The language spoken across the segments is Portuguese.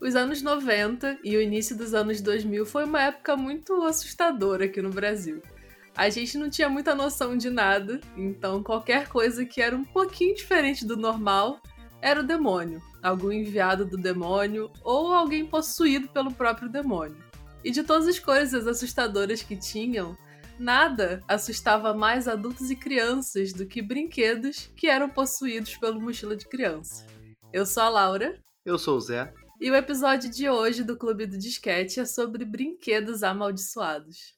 Os anos 90 e o início dos anos 2000 foi uma época muito assustadora aqui no Brasil. A gente não tinha muita noção de nada, então qualquer coisa que era um pouquinho diferente do normal era o demônio, algum enviado do demônio ou alguém possuído pelo próprio demônio. E de todas as coisas assustadoras que tinham, nada assustava mais adultos e crianças do que brinquedos que eram possuídos pelo mochila de criança. Eu sou a Laura. Eu sou o Zé. E o episódio de hoje do Clube do Disquete é sobre brinquedos amaldiçoados.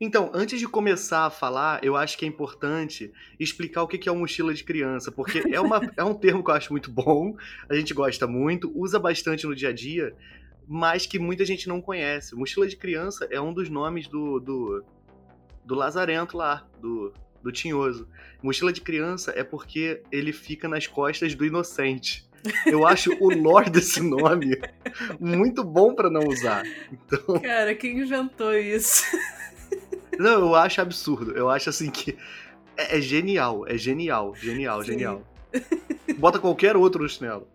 Então, antes de começar a falar, eu acho que é importante explicar o que é uma mochila de criança, porque é, uma, é um termo que eu acho muito bom, a gente gosta muito, usa bastante no dia a dia, mas que muita gente não conhece. Mochila de criança é um dos nomes do, do, do Lazarento lá, do, do Tinhoso. Mochila de criança é porque ele fica nas costas do inocente. Eu acho o lore desse nome muito bom para não usar. Então... Cara, quem inventou isso? Não, eu acho absurdo. Eu acho assim que é, é genial, é genial, genial, Sim. genial. Bota qualquer outro no chinelo.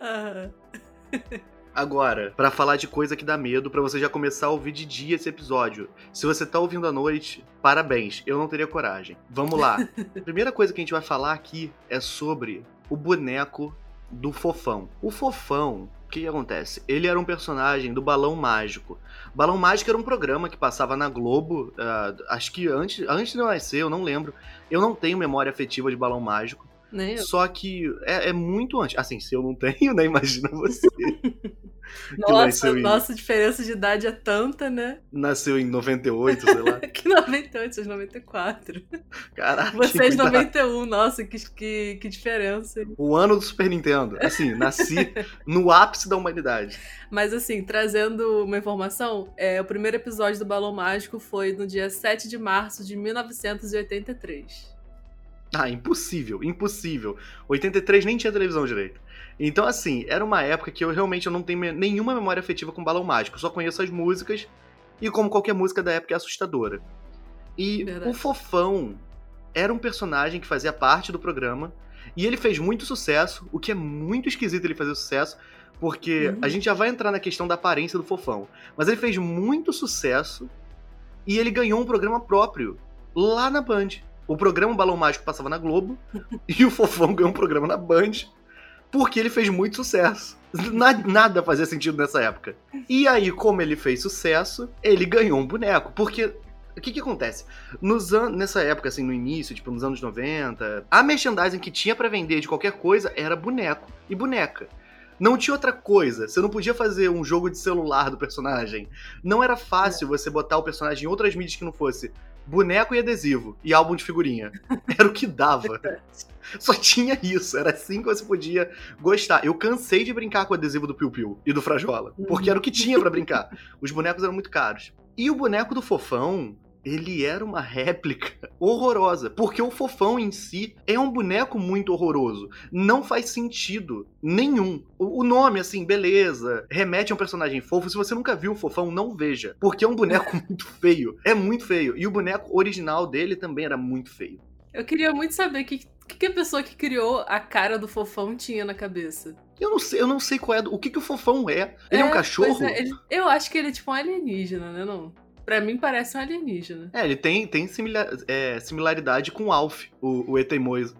Uhum. Agora, para falar de coisa que dá medo, para você já começar a ouvir de dia esse episódio. Se você tá ouvindo à noite, parabéns, eu não teria coragem. Vamos lá. Primeira coisa que a gente vai falar aqui é sobre o boneco do Fofão. O Fofão, o que, acontece? Ele era um personagem do Balão Mágico. Balão Mágico era um programa que passava na Globo, uh, acho que antes, antes de eu nascer, eu não lembro. Eu não tenho memória afetiva de Balão Mágico. Eu. Só que é, é, muito antes. Assim, se eu não tenho, né? Imagina você. Nossa, em... nossa diferença de idade é tanta, né? Nasceu em 98, sei lá. que 98, vocês 94. Caraca. Vocês 91, nossa, que, que, que diferença. O ano do Super Nintendo. Assim, nasci no ápice da humanidade. Mas assim, trazendo uma informação, é, o primeiro episódio do Balão Mágico foi no dia 7 de março de 1983. Ah, impossível, impossível. 83 nem tinha televisão direito. Então, assim, era uma época que eu realmente eu não tenho nenhuma memória afetiva com Balão Mágico. Só conheço as músicas e, como qualquer música da época, é assustadora. E Verdade. o Fofão era um personagem que fazia parte do programa e ele fez muito sucesso, o que é muito esquisito ele fazer sucesso, porque uhum. a gente já vai entrar na questão da aparência do Fofão. Mas ele fez muito sucesso e ele ganhou um programa próprio lá na Band. O programa Balão Mágico passava na Globo e o Fofão ganhou um programa na Band porque ele fez muito sucesso. Nada fazia sentido nessa época. E aí, como ele fez sucesso, ele ganhou um boneco. Porque o que que acontece? Nos an nessa época, assim, no início, tipo, nos anos 90, a merchandising que tinha para vender de qualquer coisa era boneco e boneca. Não tinha outra coisa. Você não podia fazer um jogo de celular do personagem. Não era fácil você botar o personagem em outras mídias que não fosse boneco e adesivo e álbum de figurinha. Era o que dava. Só tinha isso, era assim que você podia gostar. Eu cansei de brincar com o adesivo do Piu Piu e do Frajola, porque era o que tinha para brincar. Os bonecos eram muito caros. E o boneco do Fofão, ele era uma réplica horrorosa, porque o Fofão em si é um boneco muito horroroso. Não faz sentido nenhum. O nome, assim, beleza, remete a um personagem fofo. Se você nunca viu o Fofão, não veja, porque é um boneco muito feio. É muito feio. E o boneco original dele também era muito feio. Eu queria muito saber que o que, a pessoa que criou a cara do fofão tinha na cabeça? Eu não sei, eu não sei qual é. O que, que o fofão é? Ele é, é um cachorro? É, ele, eu acho que ele é tipo um alienígena, né? Não? Pra mim parece um alienígena. É, ele tem, tem similar, é, similaridade com o Alf, o, o Eteimoso.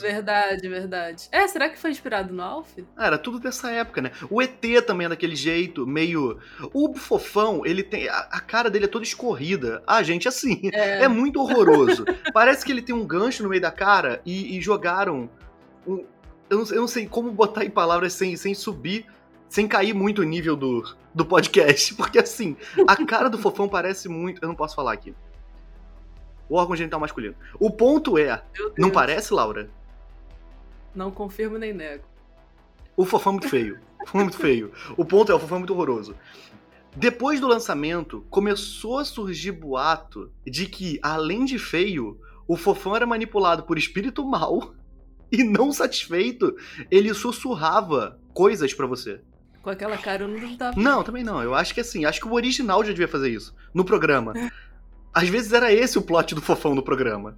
Verdade, verdade. É, será que foi inspirado no Alf? Ah, era tudo dessa época, né? O ET também é daquele jeito, meio. O fofão, ele tem. A, a cara dele é toda escorrida. Ah, gente, assim. É, é muito horroroso. Parece que ele tem um gancho no meio da cara e, e jogaram. Um, eu, não, eu não sei como botar em palavras sem, sem subir sem cair muito o nível do, do podcast. Porque assim, a cara do fofão parece muito. Eu não posso falar aqui. O órgão genital masculino. O ponto é. Não parece, Laura? Não confirmo nem nego. O fofão é muito feio. O fofão é muito feio. O ponto é, o fofão é muito horroroso. Depois do lançamento, começou a surgir boato de que, além de feio, o fofão era manipulado por espírito mal e não satisfeito, ele sussurrava coisas para você. Com aquela cara eu não duvidava. Não, também não. Eu acho que assim, acho que o original já devia fazer isso. No programa. Às vezes era esse o plot do fofão no programa.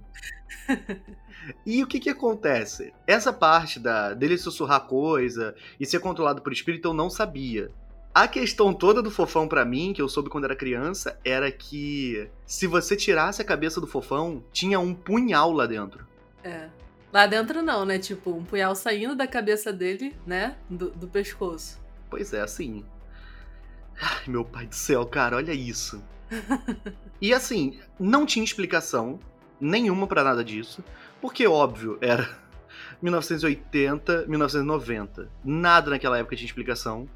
E o que que acontece? Essa parte da dele sussurrar coisa e ser controlado por espírito eu não sabia. A questão toda do fofão para mim, que eu soube quando era criança, era que se você tirasse a cabeça do fofão, tinha um punhal lá dentro. É. Lá dentro não, né? Tipo, um punhal saindo da cabeça dele, né? Do, do pescoço. Pois é, assim. Ai, meu pai do céu, cara, olha isso. e assim, não tinha explicação nenhuma para nada disso, porque óbvio, era 1980, 1990. Nada naquela época tinha explicação.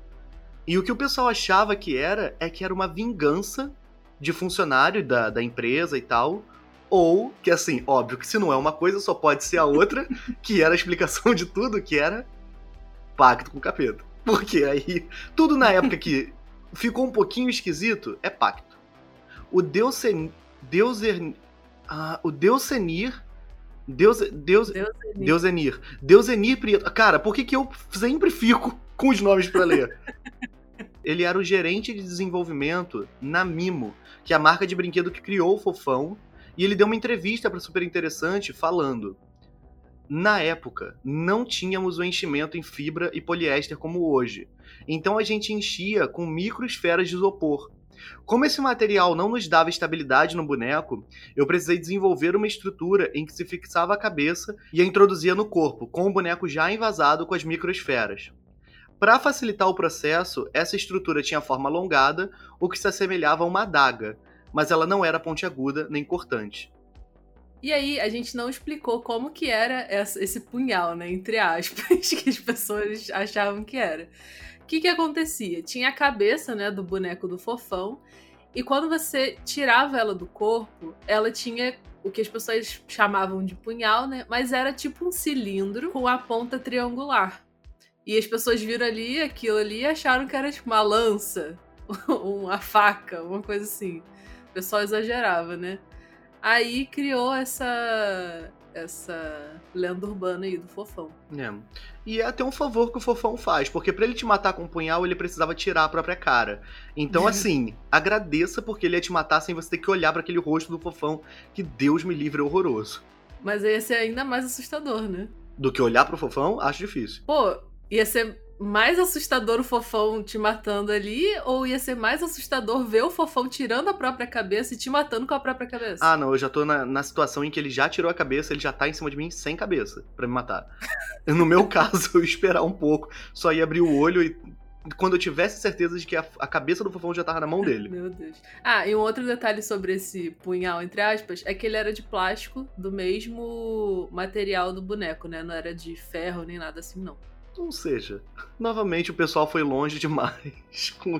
E o que o pessoal achava que era é que era uma vingança de funcionário da, da empresa e tal. Ou que, assim, óbvio que se não é uma coisa, só pode ser a outra, que era a explicação de tudo, que era pacto com o capeta. Porque aí, tudo na época que ficou um pouquinho esquisito é pacto. O Deus Deus ah, o Deus Senir Deus Deus Deus Enir Deus Enir Prieto. Cara, por que que eu sempre fico com os nomes para ler? Ele era o gerente de desenvolvimento na Mimo, que é a marca de brinquedo que criou o Fofão, e ele deu uma entrevista para Super Interessante falando: Na época, não tínhamos o enchimento em fibra e poliéster como hoje. Então a gente enchia com microesferas de isopor. Como esse material não nos dava estabilidade no boneco, eu precisei desenvolver uma estrutura em que se fixava a cabeça e a introduzia no corpo, com o boneco já envasado com as microesferas. Para facilitar o processo, essa estrutura tinha forma alongada, o que se assemelhava a uma adaga, mas ela não era pontiaguda nem cortante. E aí, a gente não explicou como que era esse punhal, né? Entre aspas, que as pessoas achavam que era. O que que acontecia? Tinha a cabeça, né, do boneco do fofão, e quando você tirava ela do corpo, ela tinha o que as pessoas chamavam de punhal, né? Mas era tipo um cilindro com a ponta triangular. E as pessoas viram ali aquilo ali e acharam que era tipo uma lança, uma faca, uma coisa assim. O pessoal exagerava, né? Aí criou essa essa lenda urbana aí do fofão. É. E é até um favor que o fofão faz, porque para ele te matar com um punhal, ele precisava tirar a própria cara. Então, assim, agradeça porque ele ia te matar sem você ter que olhar para aquele rosto do fofão, que Deus me livre é horroroso. Mas ia ser ainda mais assustador, né? Do que olhar pro fofão, acho difícil. Pô, ia ser mais assustador o fofão te matando ali, ou ia ser mais assustador ver o fofão tirando a própria cabeça e te matando com a própria cabeça? Ah, não, eu já tô na, na situação em que ele já tirou a cabeça, ele já tá em cima de mim sem cabeça para me matar. no meu caso, eu ia esperar um pouco, só ia abrir o olho e. Quando eu tivesse certeza de que a, a cabeça do fofão já tava na mão dele. Meu Deus. Ah, e um outro detalhe sobre esse punhal, entre aspas, é que ele era de plástico, do mesmo material do boneco, né? Não era de ferro nem nada assim, não. Ou seja, novamente o pessoal foi longe demais com,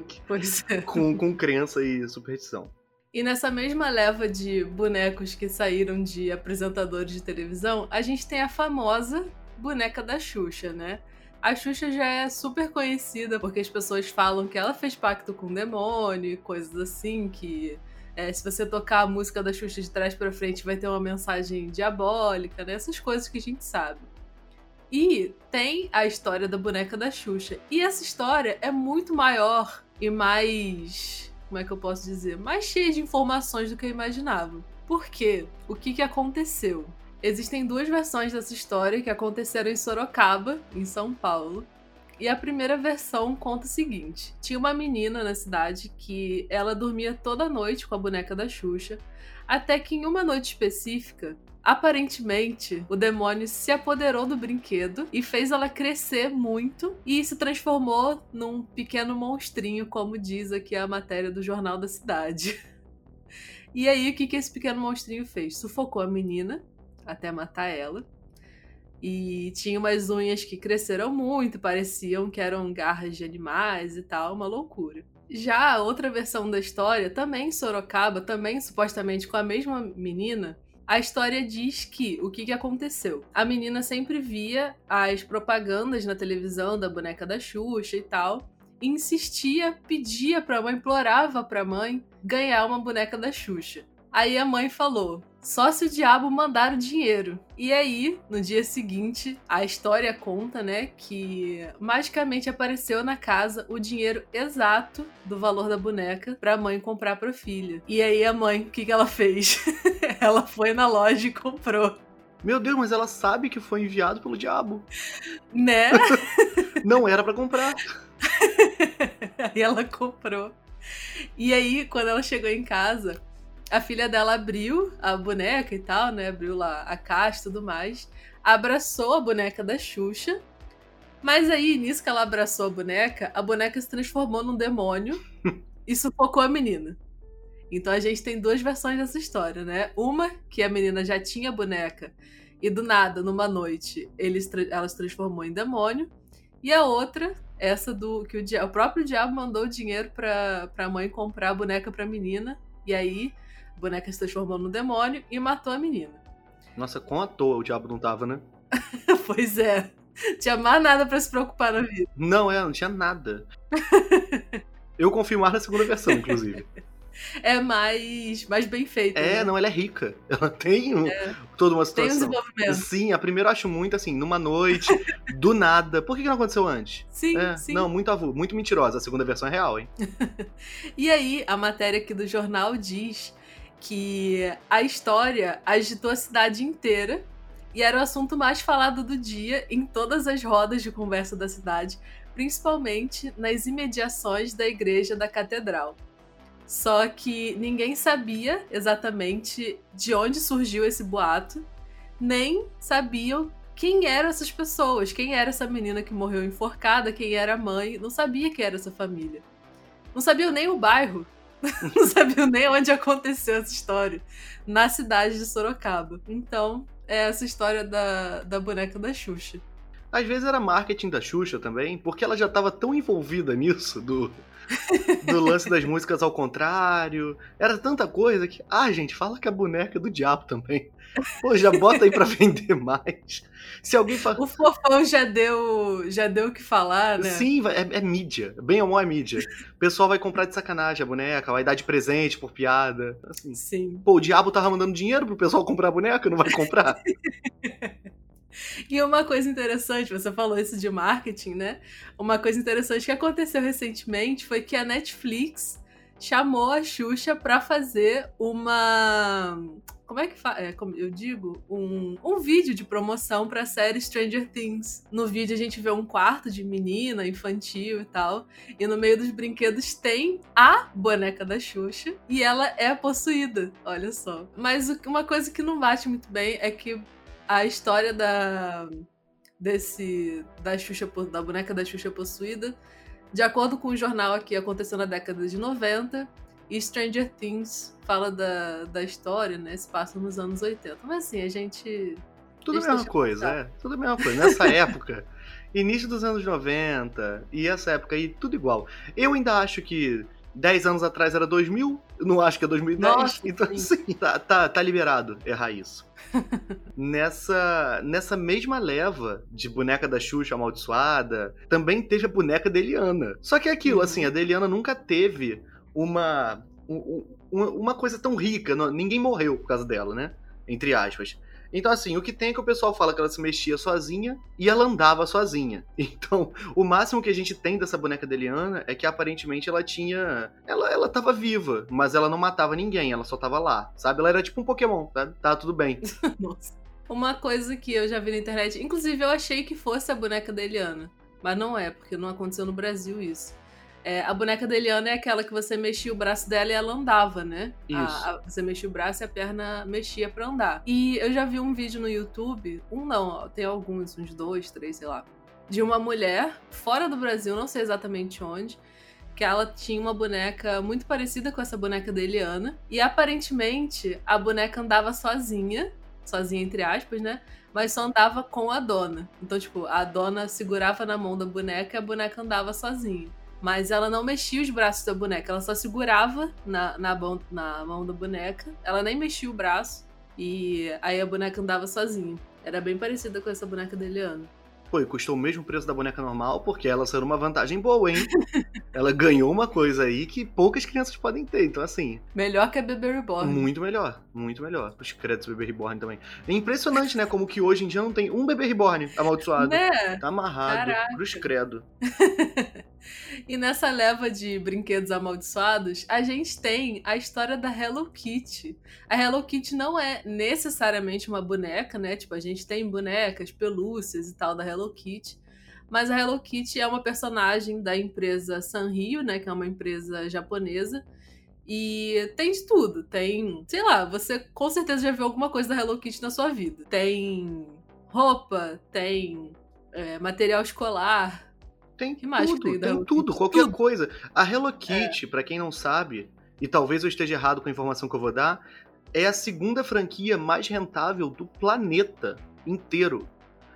é. com, com crença e superstição. E nessa mesma leva de bonecos que saíram de apresentadores de televisão, a gente tem a famosa boneca da Xuxa, né? A Xuxa já é super conhecida porque as pessoas falam que ela fez pacto com o demônio e coisas assim, que é, se você tocar a música da Xuxa de trás para frente vai ter uma mensagem diabólica, né? Essas coisas que a gente sabe. E tem a história da boneca da Xuxa. E essa história é muito maior e mais. Como é que eu posso dizer? Mais cheia de informações do que eu imaginava. Por quê? O que, que aconteceu? Existem duas versões dessa história que aconteceram em Sorocaba, em São Paulo. E a primeira versão conta o seguinte: tinha uma menina na cidade que ela dormia toda noite com a boneca da Xuxa, até que em uma noite específica Aparentemente, o demônio se apoderou do brinquedo e fez ela crescer muito e se transformou num pequeno monstrinho, como diz aqui a matéria do Jornal da Cidade. E aí, o que, que esse pequeno monstrinho fez? Sufocou a menina até matar ela. E tinha umas unhas que cresceram muito, pareciam que eram garras de animais e tal, uma loucura. Já a outra versão da história, também em Sorocaba, também supostamente com a mesma menina, a história diz que o que, que aconteceu? A menina sempre via as propagandas na televisão da boneca da Xuxa e tal. E insistia, pedia pra mãe, implorava pra mãe ganhar uma boneca da Xuxa. Aí a mãe falou: só se o diabo mandar o dinheiro. E aí, no dia seguinte, a história conta, né, que magicamente apareceu na casa o dinheiro exato do valor da boneca pra mãe comprar pra filha. E aí a mãe, o que, que ela fez? ela foi na loja e comprou. Meu Deus, mas ela sabe que foi enviado pelo diabo. Né? Não era para comprar. aí ela comprou. E aí, quando ela chegou em casa, a filha dela abriu a boneca e tal, né? Abriu lá a caixa e tudo mais. Abraçou a boneca da Xuxa. Mas aí, nisso que ela abraçou a boneca, a boneca se transformou num demônio e sufocou a menina. Então a gente tem duas versões dessa história, né? Uma que a menina já tinha a boneca e do nada, numa noite, eles, ela se transformou em demônio. E a outra, essa do que o, o próprio diabo mandou o dinheiro pra, pra mãe comprar a boneca pra menina. E aí boneca se transformou no demônio e matou a menina. Nossa, com à toa o diabo não tava, né? pois é. Tinha mais nada para se preocupar na vida. Não, é, não tinha nada. Eu confio mais na segunda versão, inclusive. é mais, mais bem feita. É, né? não, ela é rica. Ela tem um, é. toda uma situação. Tem um desenvolvimento. Sim, a primeira eu acho muito assim, numa noite, do nada. Por que, que não aconteceu antes? Sim, é, sim. Não, muito avulso, muito mentirosa. A segunda versão é real, hein? e aí, a matéria aqui do jornal diz que a história agitou a cidade inteira e era o assunto mais falado do dia em todas as rodas de conversa da cidade, principalmente nas imediações da igreja da catedral. Só que ninguém sabia exatamente de onde surgiu esse boato, nem sabiam quem eram essas pessoas, quem era essa menina que morreu enforcada, quem era a mãe, não sabia quem era essa família. Não sabiam nem o bairro, não sabiam nem onde aconteceu essa história, na cidade de Sorocaba. Então, é essa história da, da boneca da Xuxa. Às vezes era marketing da Xuxa também, porque ela já estava tão envolvida nisso, do, do lance das músicas ao contrário. Era tanta coisa que. Ah, gente, fala que a boneca é do diabo também. Pô, já bota aí pra vender mais. Se alguém fala. O fofão já deu já deu o que falar, né? Sim, é, é mídia. Bem ou mal é mídia. O pessoal vai comprar de sacanagem a boneca, vai dar de presente por piada. Assim. Sim. Pô, o diabo tava mandando dinheiro pro pessoal comprar a boneca, não vai comprar? E uma coisa interessante, você falou isso de marketing, né? Uma coisa interessante que aconteceu recentemente foi que a Netflix chamou a Xuxa para fazer uma. Como é que faz? É, como eu digo? Um, um vídeo de promoção pra série Stranger Things. No vídeo a gente vê um quarto de menina, infantil e tal. E no meio dos brinquedos tem a boneca da Xuxa. E ela é possuída, olha só. Mas uma coisa que não bate muito bem é que a história da desse da Xuxa da boneca da Xuxa possuída, de acordo com o jornal aqui, aconteceu na década de 90 e Stranger Things fala da, da história, né? Se passa nos anos 80. Mas assim, a gente tudo a mesma coisa, é. Tudo a mesma coisa. Nessa época, início dos anos 90 e essa época aí, tudo igual. Eu ainda acho que 10 anos atrás era 2000, eu não acho que é 2010. Nossa, então, sim, assim, tá, tá, tá liberado errar isso. nessa, nessa mesma leva de boneca da Xuxa amaldiçoada, também teve a boneca da Eliana. Só que é aquilo, uhum. assim, a da Eliana nunca teve uma, uma, uma coisa tão rica, ninguém morreu por causa dela, né? Entre aspas. Então, assim, o que tem é que o pessoal fala que ela se mexia sozinha e ela andava sozinha. Então, o máximo que a gente tem dessa boneca da Eliana é que aparentemente ela tinha. Ela, ela tava viva, mas ela não matava ninguém, ela só tava lá, sabe? Ela era tipo um Pokémon, tá? Tá tudo bem. Nossa. Uma coisa que eu já vi na internet, inclusive eu achei que fosse a boneca da Eliana, mas não é, porque não aconteceu no Brasil isso. É, a boneca da Eliana é aquela que você mexia o braço dela e ela andava, né? Isso. A, a, você mexia o braço e a perna mexia para andar. E eu já vi um vídeo no YouTube, um não, tem alguns, uns dois, três, sei lá, de uma mulher fora do Brasil, não sei exatamente onde, que ela tinha uma boneca muito parecida com essa boneca da Eliana. E aparentemente a boneca andava sozinha, sozinha entre aspas, né? Mas só andava com a dona. Então, tipo, a dona segurava na mão da boneca e a boneca andava sozinha. Mas ela não mexia os braços da boneca, ela só segurava na, na, mão, na mão da boneca. Ela nem mexia o braço. E aí a boneca andava sozinha. Era bem parecida com essa boneca da Eliana. Pô, e custou o mesmo preço da boneca normal, porque ela saiu uma vantagem boa, hein? ela ganhou uma coisa aí que poucas crianças podem ter. Então, assim. Melhor que a Bebê Reborn. Muito melhor, muito melhor. Os créditos do Bebê Reborn também. É impressionante, né? Como que hoje em dia não tem um Bebê Reborn amaldiçoado. Né? Tá amarrado. Caraca. Cruz credo. E nessa leva de brinquedos amaldiçoados, a gente tem a história da Hello Kitty. A Hello Kitty não é necessariamente uma boneca, né? Tipo, a gente tem bonecas, pelúcias e tal da Hello Kitty. Mas a Hello Kitty é uma personagem da empresa Sanrio, né? Que é uma empresa japonesa. E tem de tudo. Tem, sei lá, você com certeza já viu alguma coisa da Hello Kitty na sua vida. Tem roupa, tem é, material escolar, tem que mais tudo, que tem, tem tudo, qualquer tudo. coisa. A Hello Kitty, é. para quem não sabe, e talvez eu esteja errado com a informação que eu vou dar, é a segunda franquia mais rentável do planeta inteiro.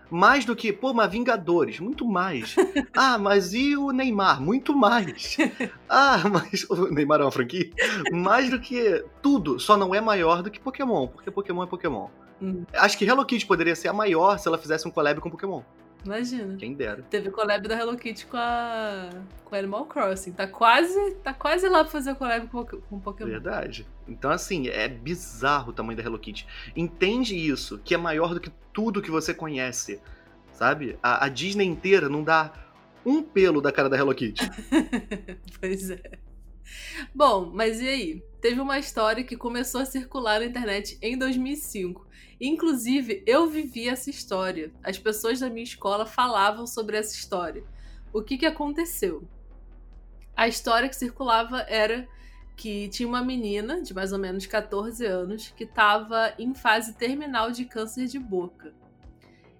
Mais do que, pô, mas Vingadores, muito mais. ah, mas e o Neymar? Muito mais. Ah, mas o Neymar é uma franquia? Mais do que tudo, só não é maior do que Pokémon, porque Pokémon é Pokémon. Hum. Acho que Hello Kitty poderia ser a maior se ela fizesse um collab com Pokémon. Imagina. Quem dera. Teve collab da Hello Kitty com a com Animal Crossing. Tá quase, tá quase lá pra fazer collab com, com Pokémon. Verdade. Então, assim, é bizarro o tamanho da Hello Kitty. Entende isso, que é maior do que tudo que você conhece. Sabe? A, a Disney inteira não dá um pelo da cara da Hello Kitty. pois é. Bom, mas e aí? Teve uma história que começou a circular na internet em 2005 Inclusive, eu vivi essa história. As pessoas da minha escola falavam sobre essa história. O que, que aconteceu? A história que circulava era que tinha uma menina de mais ou menos 14 anos que estava em fase terminal de câncer de boca.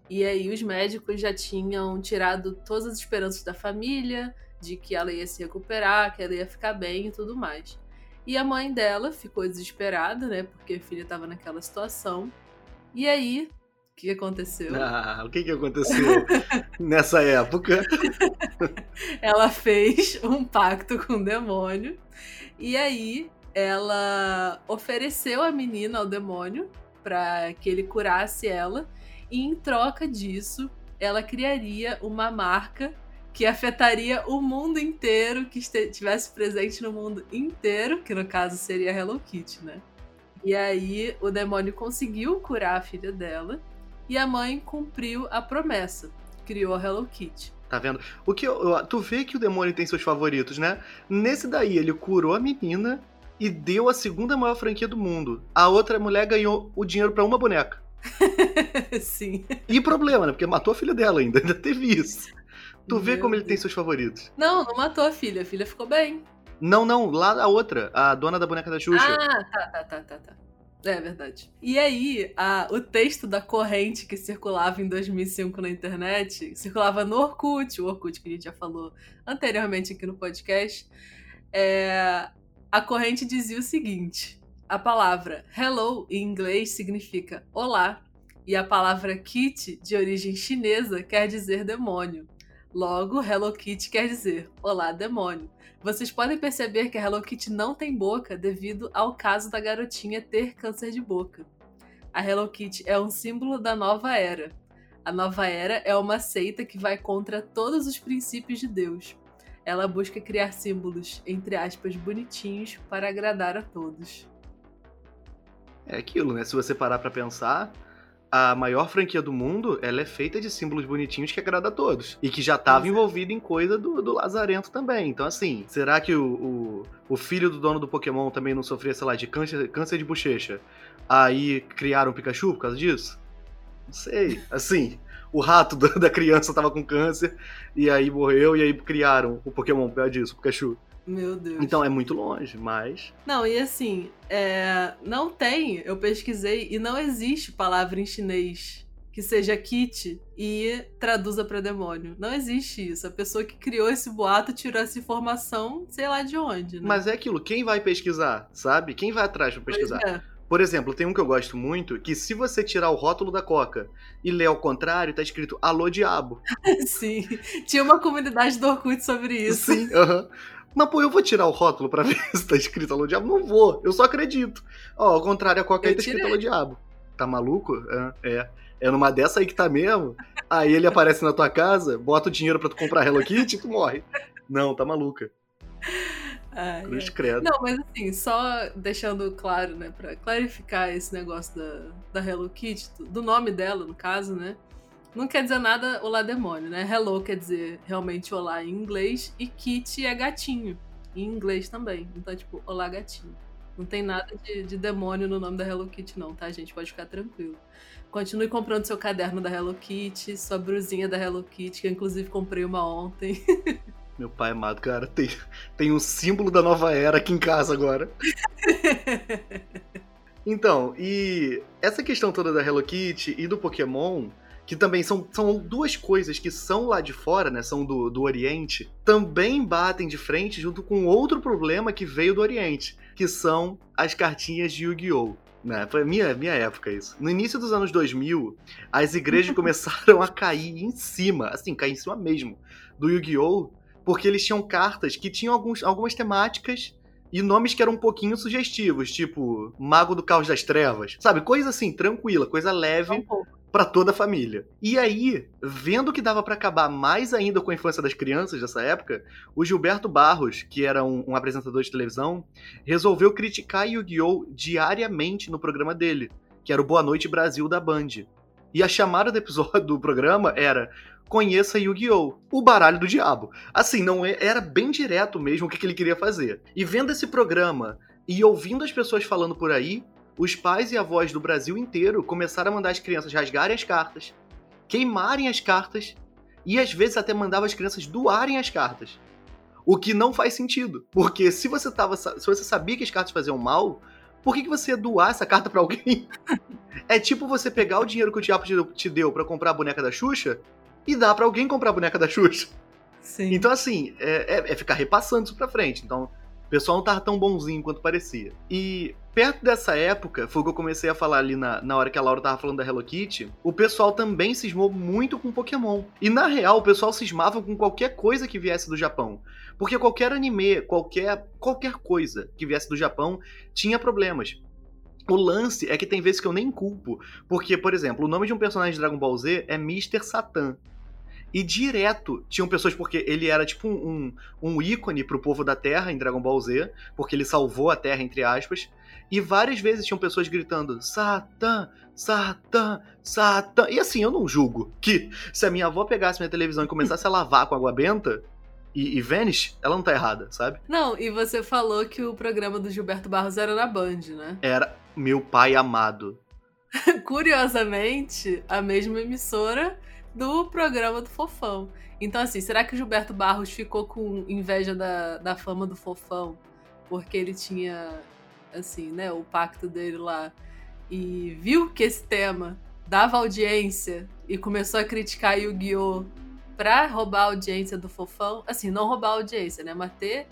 E aí os médicos já tinham tirado todas as esperanças da família, de que ela ia se recuperar, que ela ia ficar bem e tudo mais. E a mãe dela ficou desesperada, né, porque a filha estava naquela situação. E aí, o que aconteceu? Ah, o que, que aconteceu nessa época? ela fez um pacto com o demônio. E aí, ela ofereceu a menina ao demônio para que ele curasse ela. E em troca disso, ela criaria uma marca que afetaria o mundo inteiro, que estivesse presente no mundo inteiro, que no caso seria Hello Kitty, né? E aí o demônio conseguiu curar a filha dela e a mãe cumpriu a promessa, criou a Hello Kitty. Tá vendo? O que eu, tu vê que o demônio tem seus favoritos, né? Nesse daí ele curou a menina e deu a segunda maior franquia do mundo. A outra mulher ganhou o dinheiro para uma boneca. Sim. E problema, né? Porque matou a filha dela ainda, ainda teve isso. Tu Meu vê como Deus. ele tem seus favoritos. Não, não matou a filha, a filha ficou bem. Não, não, lá a outra, a dona da boneca da Xuxa. Ah, tá, tá, tá, tá, tá. É verdade. E aí, a, o texto da corrente que circulava em 2005 na internet, circulava no Orkut, o Orkut que a gente já falou anteriormente aqui no podcast, é, a corrente dizia o seguinte: a palavra hello em inglês significa olá, e a palavra kitty, de origem chinesa, quer dizer demônio. Logo, Hello Kitty quer dizer olá, demônio. Vocês podem perceber que a Hello Kitty não tem boca devido ao caso da garotinha ter câncer de boca. A Hello Kitty é um símbolo da nova era. A nova era é uma seita que vai contra todos os princípios de Deus. Ela busca criar símbolos, entre aspas, bonitinhos para agradar a todos. É aquilo, né? Se você parar para pensar, a maior franquia do mundo, ela é feita de símbolos bonitinhos que agrada a todos. E que já estava envolvido em coisa do, do Lazarento também. Então, assim, será que o, o, o, filho do dono do Pokémon também não sofria, sei lá, de câncer, câncer de bochecha? Aí criaram o Pikachu por causa disso? Não sei. Assim, o rato da criança tava com câncer e aí morreu e aí criaram o Pokémon por causa disso, o Pikachu. Meu Deus. Então é muito longe, mas. Não, e assim, é... não tem, eu pesquisei, e não existe palavra em chinês que seja kit e traduza para demônio. Não existe isso. A pessoa que criou esse boato tirou essa informação, sei lá de onde. Né? Mas é aquilo, quem vai pesquisar, sabe? Quem vai atrás pra pesquisar? É. Por exemplo, tem um que eu gosto muito, que se você tirar o rótulo da Coca e ler ao contrário, tá escrito Alô Diabo. Sim, tinha uma comunidade do Orkut sobre isso. Sim, aham. Uh -huh. Mas, pô, eu vou tirar o rótulo pra ver se tá escrito Alô Diabo? Não vou, eu só acredito. Ó, ao contrário, a Coca aí tá escrito Alô Diabo. Tá maluco? É, é. É numa dessa aí que tá mesmo. Aí ele aparece na tua casa, bota o dinheiro pra tu comprar Hello Kitty e tu morre. Não, tá maluca. Ah, Cruz é. credo. Não, mas assim, só deixando claro, né, pra clarificar esse negócio da, da Hello Kitty, do nome dela, no caso, né? Não quer dizer nada olá demônio, né? Hello quer dizer realmente olá em inglês e Kitty é gatinho em inglês também. Então, tipo, olá gatinho. Não tem nada de, de, demônio no nome da Hello Kitty, não, tá, gente? Pode ficar tranquilo. Continue comprando seu caderno da Hello Kitty, sua brusinha da Hello Kitty, que eu inclusive comprei uma ontem. Meu pai amado, cara, tem, tem um símbolo da nova era aqui em casa agora. então, e essa questão toda da Hello Kitty e do Pokémon que também são, são duas coisas que são lá de fora, né? São do, do Oriente, também batem de frente junto com outro problema que veio do Oriente, que são as cartinhas de Yu-Gi-Oh! Né? Foi minha, minha época isso. No início dos anos 2000, as igrejas começaram a cair em cima, assim, cair em cima mesmo, do Yu-Gi-Oh! Porque eles tinham cartas que tinham alguns, algumas temáticas e nomes que eram um pouquinho sugestivos, tipo Mago do Caos das Trevas, sabe? Coisa assim, tranquila, coisa leve. Um para toda a família. E aí, vendo que dava para acabar mais ainda com a infância das crianças dessa época, o Gilberto Barros, que era um, um apresentador de televisão, resolveu criticar Yu-Gi-Oh! diariamente no programa dele, que era o Boa Noite Brasil da Band. E a chamada do episódio do programa era Conheça Yu-Gi-Oh! O baralho do diabo. Assim, não é, era bem direto mesmo o que, que ele queria fazer. E vendo esse programa e ouvindo as pessoas falando por aí, os pais e avós do Brasil inteiro começaram a mandar as crianças rasgarem as cartas, queimarem as cartas e às vezes até mandava as crianças doarem as cartas. O que não faz sentido, porque se você tava, se você sabia que as cartas faziam mal, por que, que você ia doar essa carta para alguém? é tipo você pegar o dinheiro que o diabo te deu para comprar a boneca da Xuxa e dar para alguém comprar a boneca da Xuxa. Sim. Então, assim, é, é, é, ficar repassando isso pra frente. Então, o pessoal não tava tão bonzinho quanto parecia. E perto dessa época, foi o que eu comecei a falar ali na, na hora que a Laura tava falando da Hello Kitty, o pessoal também cismou muito com Pokémon. E na real, o pessoal cismava com qualquer coisa que viesse do Japão. Porque qualquer anime, qualquer, qualquer coisa que viesse do Japão tinha problemas. O lance é que tem vezes que eu nem culpo. Porque, por exemplo, o nome de um personagem de Dragon Ball Z é Mr. Satan. E direto tinham pessoas, porque ele era tipo um, um ícone pro povo da Terra em Dragon Ball Z, porque ele salvou a Terra, entre aspas. E várias vezes tinham pessoas gritando: Satã, Satã, Satã. E assim, eu não julgo que se a minha avó pegasse minha televisão e começasse a lavar com água benta, e, e ela não tá errada, sabe? Não, e você falou que o programa do Gilberto Barros era na Band, né? Era meu pai amado. Curiosamente, a mesma emissora do programa do Fofão. Então, assim, será que o Gilberto Barros ficou com inveja da, da fama do Fofão? Porque ele tinha, assim, né, o pacto dele lá. E viu que esse tema dava audiência e começou a criticar Yu-Gi-Oh! pra roubar a audiência do Fofão. Assim, não roubar a audiência, né? Mas ter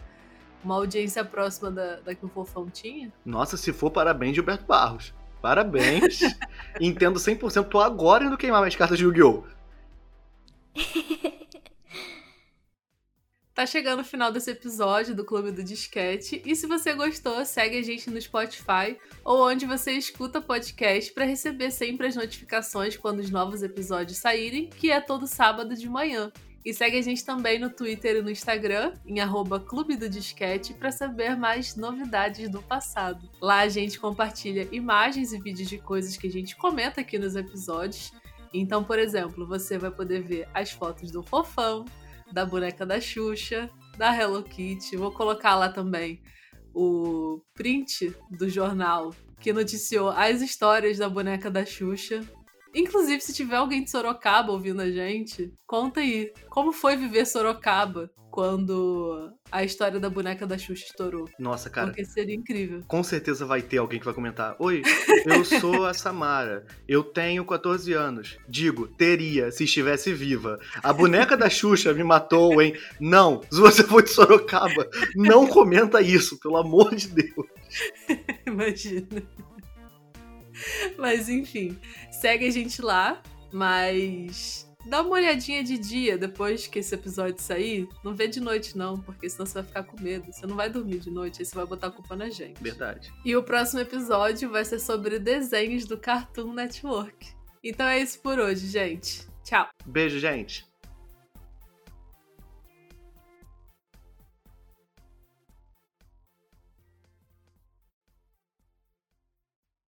uma audiência próxima da, da que o Fofão tinha. Nossa, se for, parabéns, Gilberto Barros. Parabéns. Entendo 100%. Tô agora indo queimar minhas cartas de Yu-Gi-Oh! Tá chegando o final desse episódio do Clube do Disquete. E se você gostou, segue a gente no Spotify ou onde você escuta podcast para receber sempre as notificações quando os novos episódios saírem, que é todo sábado de manhã. E segue a gente também no Twitter e no Instagram, em arroba Clube do Disquete, para saber mais novidades do passado. Lá a gente compartilha imagens e vídeos de coisas que a gente comenta aqui nos episódios então, por exemplo, você vai poder ver as fotos do fofão, da boneca da Xuxa, da Hello Kitty. Vou colocar lá também o print do jornal que noticiou as histórias da boneca da Xuxa. Inclusive, se tiver alguém de Sorocaba ouvindo a gente, conta aí como foi viver Sorocaba quando a história da boneca da Xuxa estourou. Nossa, cara. Porque seria incrível. Com certeza vai ter alguém que vai comentar: Oi, eu sou a Samara, eu tenho 14 anos. Digo, teria se estivesse viva. A boneca da Xuxa me matou, hein? Não, se você for de Sorocaba, não comenta isso, pelo amor de Deus. Imagina. Mas enfim, segue a gente lá, mas dá uma olhadinha de dia depois que esse episódio sair. Não vê de noite, não, porque senão você vai ficar com medo. Você não vai dormir de noite, aí você vai botar a culpa na gente. Verdade. E o próximo episódio vai ser sobre desenhos do Cartoon Network. Então é isso por hoje, gente. Tchau. Beijo, gente.